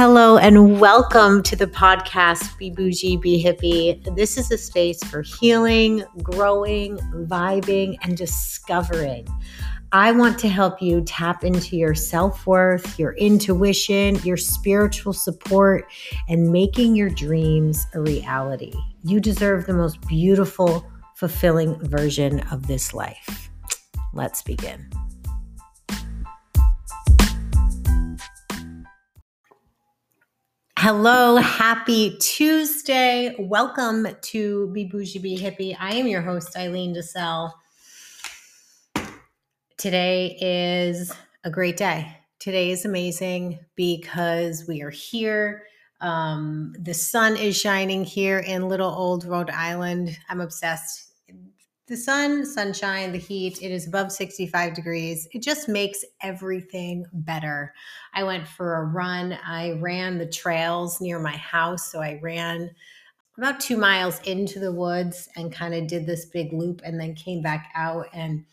Hello and welcome to the podcast Be Bougie, Be Hippie. This is a space for healing, growing, vibing, and discovering. I want to help you tap into your self worth, your intuition, your spiritual support, and making your dreams a reality. You deserve the most beautiful, fulfilling version of this life. Let's begin. Hello, happy Tuesday. Welcome to Be Bougie, Be Hippie. I am your host, Eileen DeSalle. Today is a great day. Today is amazing because we are here. Um, the sun is shining here in little old Rhode Island. I'm obsessed the sun, sunshine, the heat, it is above 65 degrees. It just makes everything better. I went for a run. I ran the trails near my house. So I ran about two miles into the woods and kind of did this big loop and then came back out and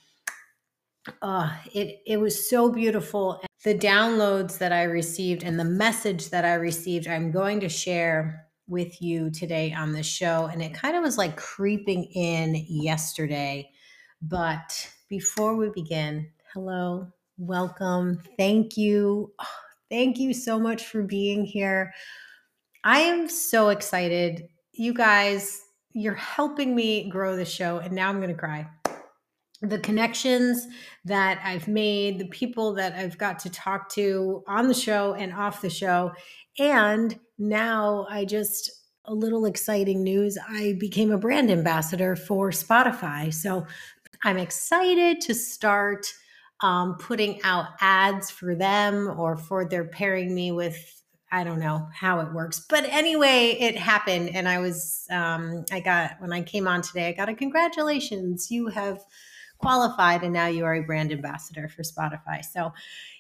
uh, it it was so beautiful. The downloads that I received and the message that I received, I'm going to share with you today on the show. And it kind of was like creeping in yesterday. But before we begin, hello, welcome, thank you. Thank you so much for being here. I am so excited. You guys, you're helping me grow the show. And now I'm going to cry the connections that I've made, the people that I've got to talk to on the show and off the show. And now I just, a little exciting news I became a brand ambassador for Spotify. So I'm excited to start um, putting out ads for them or for their pairing me with I don't know how it works. But anyway, it happened. And I was, um, I got, when I came on today, I got a congratulations. You have qualified and now you are a brand ambassador for Spotify. So,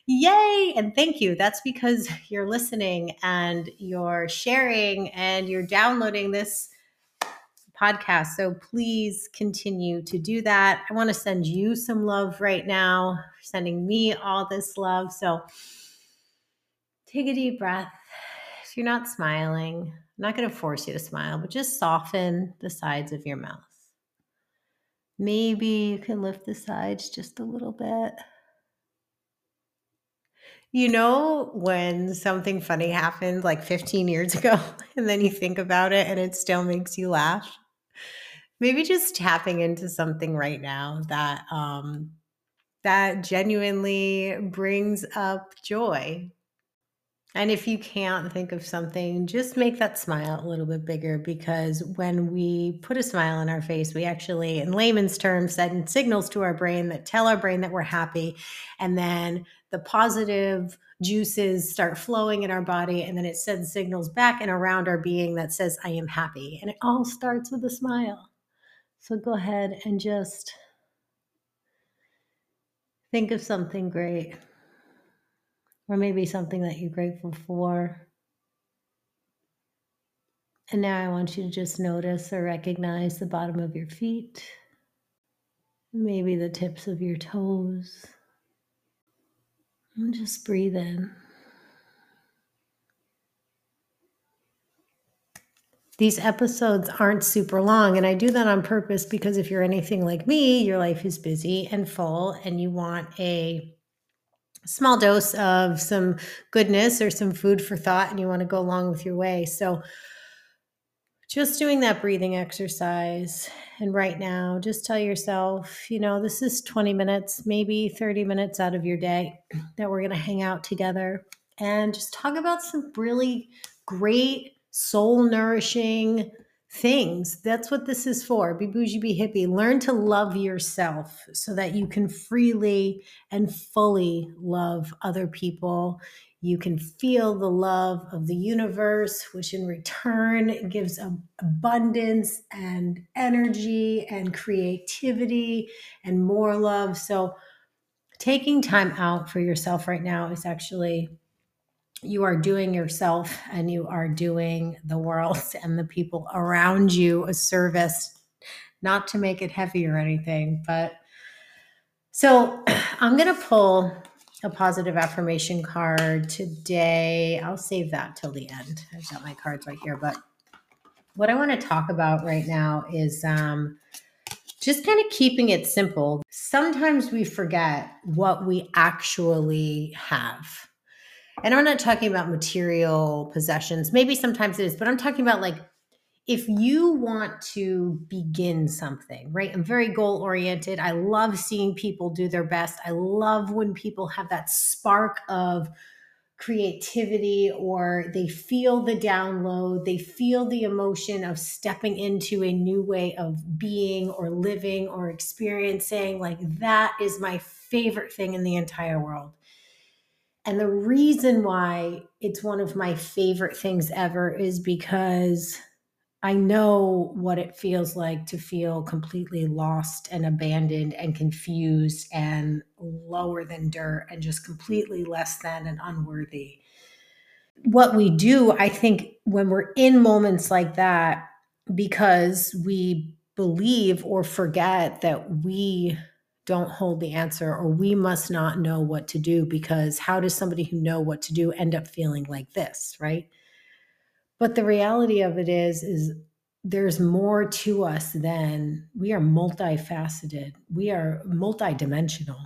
yay and thank you. That's because you're listening and you're sharing and you're downloading this podcast. So please continue to do that. I want to send you some love right now, sending me all this love. So take a deep breath. If you're not smiling, I'm not going to force you to smile, but just soften the sides of your mouth. Maybe you can lift the sides just a little bit. You know, when something funny happened like 15 years ago, and then you think about it and it still makes you laugh? Maybe just tapping into something right now that um, that genuinely brings up joy and if you can't think of something, just make that smile a little bit bigger because when we put a smile on our face, we actually, in layman's terms, send signals to our brain that tell our brain that we're happy. And then the positive juices start flowing in our body. And then it sends signals back and around our being that says, I am happy. And it all starts with a smile. So go ahead and just think of something great or maybe something that you're grateful for. And now I want you to just notice or recognize the bottom of your feet, maybe the tips of your toes. And just breathe in. These episodes aren't super long, and I do that on purpose because if you're anything like me, your life is busy and full, and you want a small dose of some goodness or some food for thought and you want to go along with your way. So, just doing that breathing exercise. And right now, just tell yourself, you know, this is 20 minutes, maybe 30 minutes out of your day that we're going to hang out together and just talk about some really great, soul nourishing things. That's what this is for. Be bougie, be hippie. Learn to love yourself so that you can freely and fully love other people. You can feel the love of the universe, which in return gives abundance and energy and creativity and more love. So, taking time out for yourself right now is actually you are doing yourself and you are doing the world and the people around you a service, not to make it heavy or anything. But so I'm going to pull a positive affirmation card today. I'll save that till the end. I've got my cards right here. But what I want to talk about right now is um, just kind of keeping it simple. Sometimes we forget what we actually have. And I'm not talking about material possessions. Maybe sometimes it is, but I'm talking about like if you want to begin something, right? I'm very goal oriented. I love seeing people do their best. I love when people have that spark of creativity or they feel the download, they feel the emotion of stepping into a new way of being or living or experiencing. Like that is my favorite thing in the entire world. And the reason why it's one of my favorite things ever is because I know what it feels like to feel completely lost and abandoned and confused and lower than dirt and just completely less than and unworthy. What we do, I think, when we're in moments like that, because we believe or forget that we don't hold the answer or we must not know what to do because how does somebody who know what to do end up feeling like this, right? But the reality of it is, is there's more to us than we are multifaceted. We are multidimensional.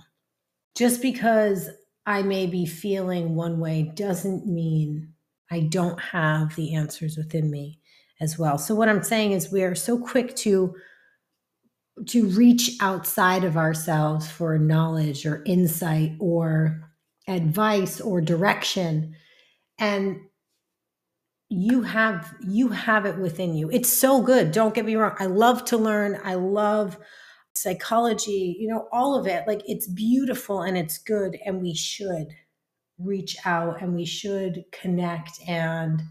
Just because I may be feeling one way doesn't mean I don't have the answers within me as well. So what I'm saying is we are so quick to to reach outside of ourselves for knowledge or insight or advice or direction. And you have you have it within you. It's so good. Don't get me wrong. I love to learn. I love psychology you know all of it. Like it's beautiful and it's good and we should reach out and we should connect and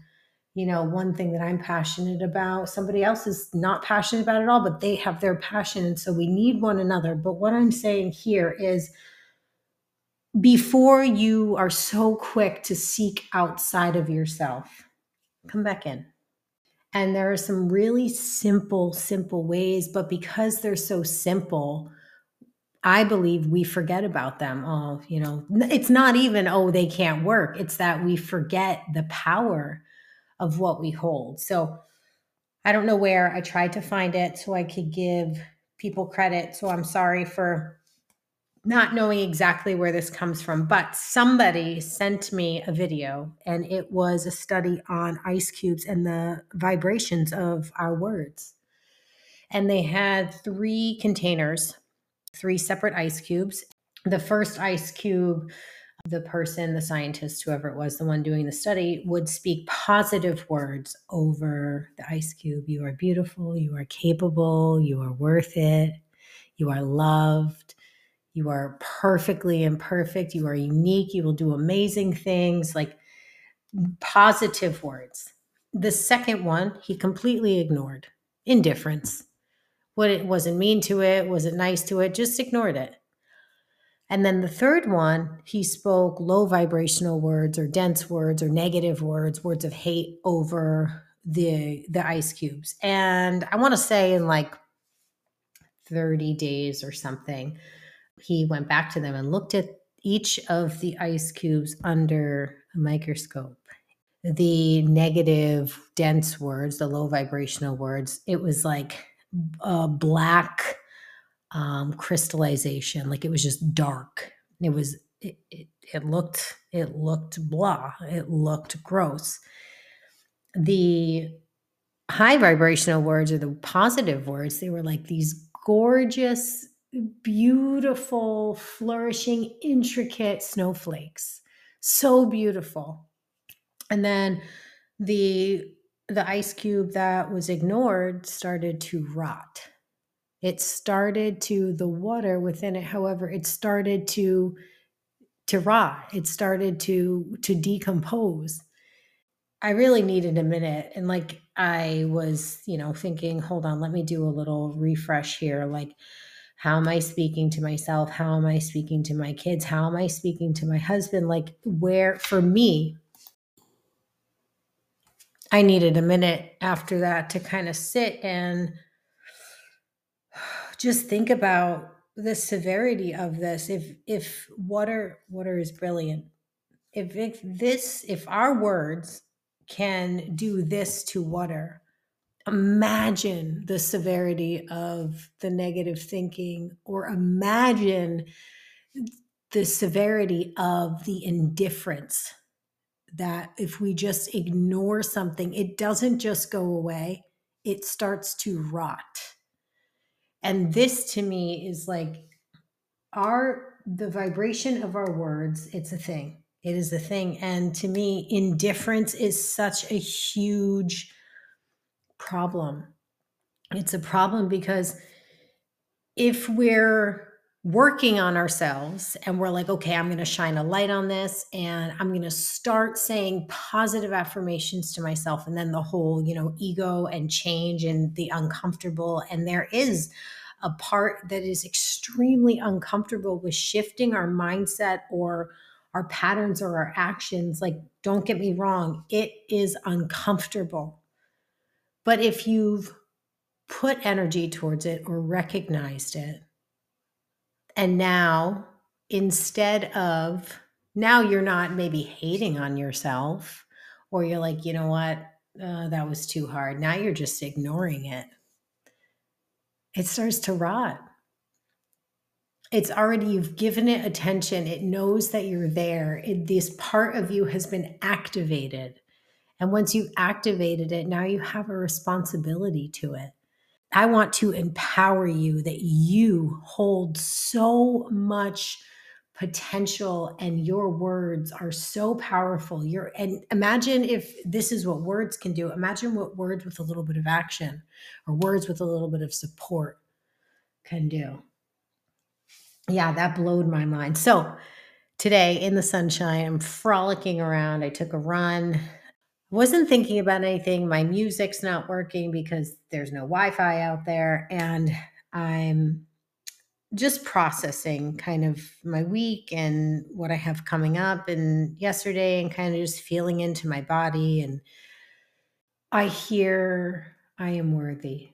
you know one thing that i'm passionate about somebody else is not passionate about it all but they have their passion and so we need one another but what i'm saying here is before you are so quick to seek outside of yourself come back in. And there are some really simple, simple ways, but because they're so simple, I believe we forget about them. Oh, you know, it's not even, oh, they can't work. It's that we forget the power of what we hold. So I don't know where I tried to find it so I could give people credit. So I'm sorry for not knowing exactly where this comes from, but somebody sent me a video and it was a study on ice cubes and the vibrations of our words. And they had three containers, three separate ice cubes. The first ice cube, the person, the scientist, whoever it was, the one doing the study, would speak positive words over the ice cube. You are beautiful, you are capable, you are worth it, you are loved you are perfectly imperfect. You are unique. You will do amazing things, like positive words. The second one, he completely ignored indifference. What it wasn't mean to it, was it nice to it, just ignored it. And then the third one, he spoke low vibrational words or dense words or negative words, words of hate over the the ice cubes. And I want to say in like 30 days or something, he went back to them and looked at each of the ice cubes under a microscope. The negative, dense words, the low vibrational words, it was like a black um, crystallization, like it was just dark. It was, it, it, it looked, it looked blah, it looked gross. The high vibrational words or the positive words, they were like these gorgeous beautiful, flourishing, intricate snowflakes. So beautiful. And then the the ice cube that was ignored started to rot. It started to the water within it, however, it started to to rot. It started to to decompose. I really needed a minute and like I was, you know, thinking, hold on, let me do a little refresh here like how am I speaking to myself? How am I speaking to my kids? How am I speaking to my husband? Like, where for me, I needed a minute after that to kind of sit and just think about the severity of this. If if water water is brilliant if if this if our words can do this to water imagine the severity of the negative thinking or imagine the severity of the indifference that if we just ignore something it doesn't just go away it starts to rot and this to me is like our the vibration of our words it's a thing. It is a thing. And to me indifference is such a huge problem. It's a problem because if we're working on ourselves and we're like okay i'm going to shine a light on this and i'm going to start saying positive affirmations to myself. And then the whole you know ego and change and the uncomfortable and there is a part that is extremely uncomfortable with shifting our mindset or our patterns or our actions. Like don't get me wrong it is uncomfortable. But if you've put energy towards it or recognized it and now, instead of, now you're not maybe hating on yourself, or you're like, you know what, uh, that was too hard. Now you're just ignoring it. It starts to rot. It's already, you've given it attention. It knows that you're there. It, this part of you has been activated. And once you've activated it, now you have a responsibility to it. I want to empower you that you hold so much potential and your words are so powerful. You're and imagine if this is what words can do. Imagine what words with a little bit of action or words with a little bit of support can do. Yeah, that blowed my mind. So, today in the sunshine, I'm frolicking around. I took a run wasn't thinking about anything. My music's not working because there's no Wi Fi out there. And I'm just processing kind of my week and what I have coming up and yesterday and kind of just feeling into my body. And I hear I am worthy.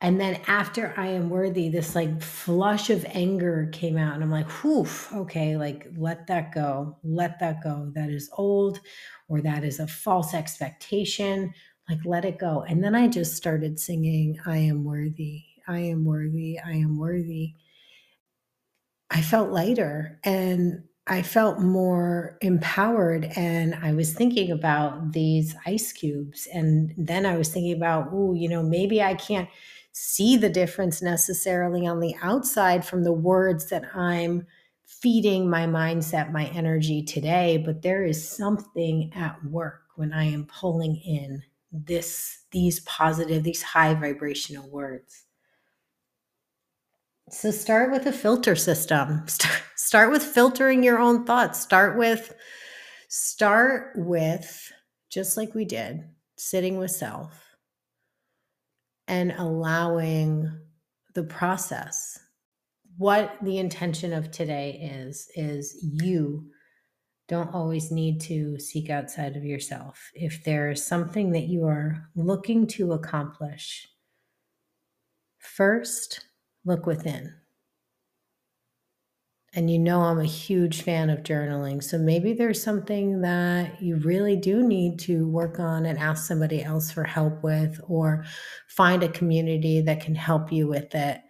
And then after I am worthy, this like flush of anger came out. And I'm like, whew, okay, like let that go. Let that go. That is old or that is a false expectation. Like let it go. And then I just started singing, I am worthy. I am worthy. I am worthy. I felt lighter and I felt more empowered. And I was thinking about these ice cubes. And then I was thinking about, oh, you know, maybe I can't see the difference necessarily on the outside from the words that I'm feeding my mindset, my energy today, but there is something at work when I am pulling in this these positive, these high vibrational words. So start with a filter system. Start, start with filtering your own thoughts. Start with start with just like we did, sitting with self and allowing the process. What the intention of today is, is you don't always need to seek outside of yourself. If there's something that you are looking to accomplish, first look within and you know I'm a huge fan of journaling. So maybe there's something that you really do need to work on and ask somebody else for help with, or find a community that can help you with it.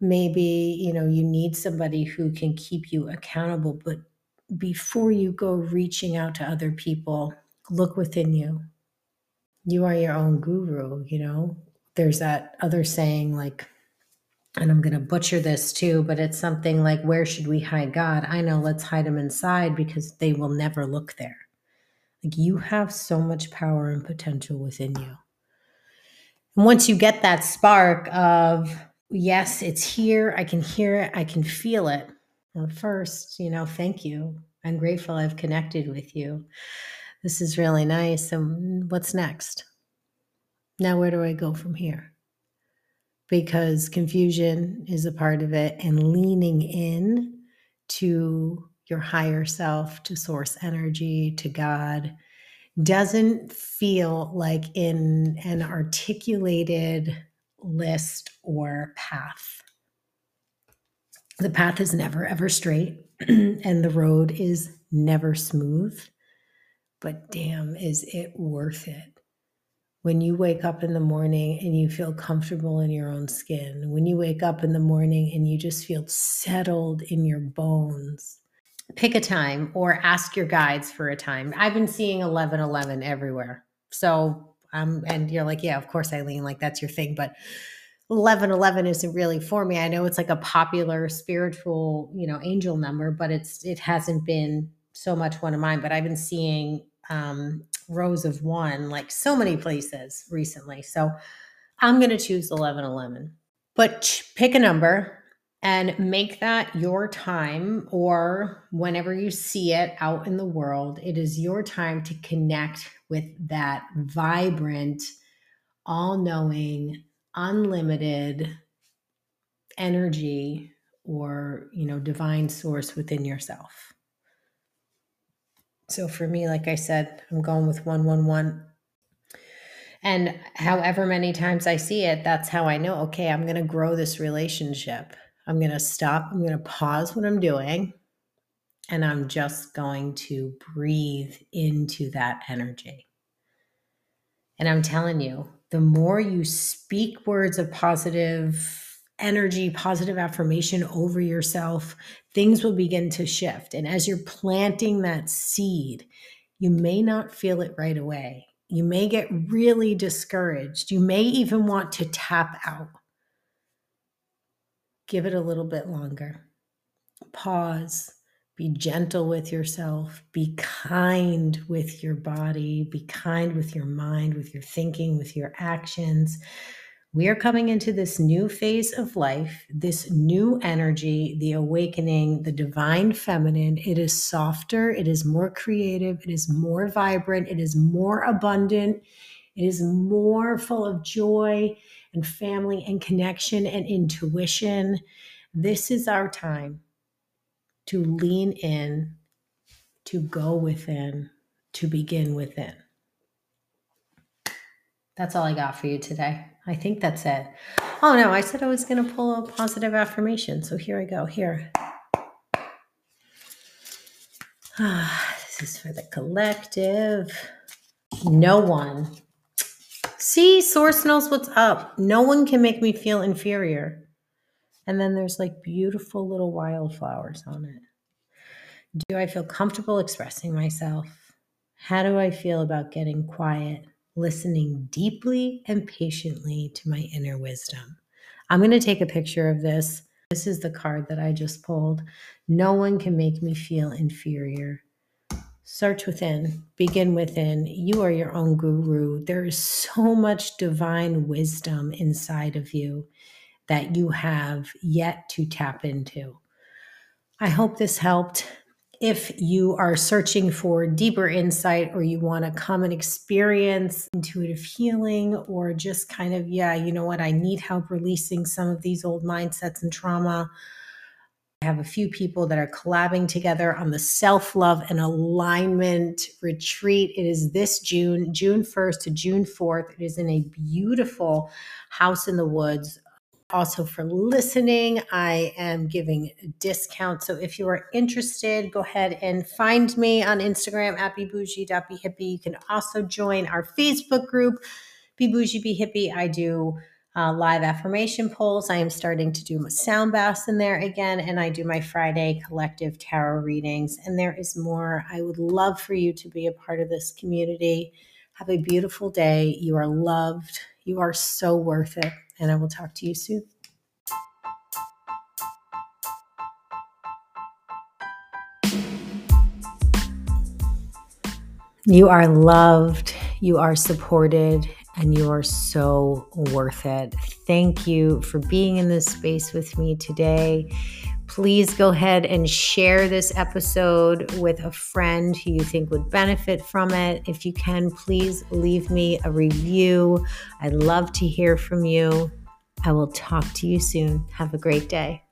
Maybe, you know, you need somebody who can keep you accountable, but before you go reaching out to other people, look within you. You are your own guru, you know. There's that other saying like and I'm going to butcher this too, but it's something like, Where should we hide God? I know, let's hide him inside because they will never look there. Like you have so much power and potential within you. And once you get that spark of, Yes, it's here, I can hear it, I can feel it. Well, first, you know, thank you. I'm grateful I've connected with you. This is really nice. And what's next? Now, where do I go from here? Because confusion is a part of it and leaning in to your higher self, to source energy, to God doesn't feel like in an articulated list or path. The path is never ever straight and the road is never smooth, but damn, is it worth it? When you wake up in the morning and you feel comfortable in your own skin, when you wake up in the morning and you just feel settled in your bones, pick a time or ask your guides for a time. I've been seeing 1111 everywhere. So, um, and you're like, yeah, of course, Eileen, like that's your thing. But 1111 isn't really for me. I know it's like a popular spiritual, you know, angel number, but it's, it hasn't been so much one of mine. But I've been seeing um, rows of one like so many places recently. So I'm going to choose 1111. But pick a number and make that your time or whenever you see it out in the world it is your time to connect with that vibrant all-knowing unlimited energy or you know divine source within yourself so for me like i said i'm going with 111 and however many times i see it that's how i know okay i'm going to grow this relationship I'm going to stop. I'm going to pause what I'm doing. And I'm just going to breathe into that energy. And I'm telling you, the more you speak words of positive energy, positive affirmation over yourself, things will begin to shift. And as you're planting that seed, you may not feel it right away. You may get really discouraged. You may even want to tap out. Give it a little bit longer. Pause. Be gentle with yourself. Be kind with your body. Be kind with your mind, with your thinking, with your actions. We are coming into this new phase of life, this new energy, the awakening, the divine feminine. It is softer, it is more creative, it is more vibrant, it is more abundant, it is more full of joy and family and connection and intuition. This is our time to lean in, to go within, to begin within. That's all I got for you today. I think that's it. Oh no, I said I was going to pull a positive affirmation. So here I go. Here. Ah, this is for the collective. No one See, Source knows what's up. No one can make me feel inferior. And then there's like beautiful little wildflowers on it. Do I feel comfortable expressing myself? How do I feel about getting quiet, listening deeply and patiently to my inner wisdom? I'm going to take a picture of this. This is the card that I just pulled. No one can make me feel inferior. Search within, begin within. You are your own guru. There is so much divine wisdom inside of you that you have yet to tap into. I hope this helped. If you are searching for deeper insight or you want to come and experience intuitive healing or just kind of, yeah, you know what, I need help releasing some of these old mindsets and trauma I have a few people that are collabing together on the self love and alignment retreat. It is this June, June 1st to June 4th. It is in a beautiful house in the woods. Also, for listening, I am giving a discount. So, if you are interested, go ahead and find me on Instagram at bebougie.behippie. You can also join our Facebook group, Be Bougie Be Hippie. I do uh, live affirmation polls. I am starting to do sound baths in there again, and I do my Friday collective tarot readings. And there is more. I would love for you to be a part of this community. Have a beautiful day. You are loved. You are so worth it. And I will talk to you soon. You are loved. You are supported and you are so worth it. Thank you for being in this space with me today. Please go ahead and share this episode with a friend who you think would benefit from it. If you can, please leave me a review. I'd love to hear from you. I will talk to you soon. Have a great day.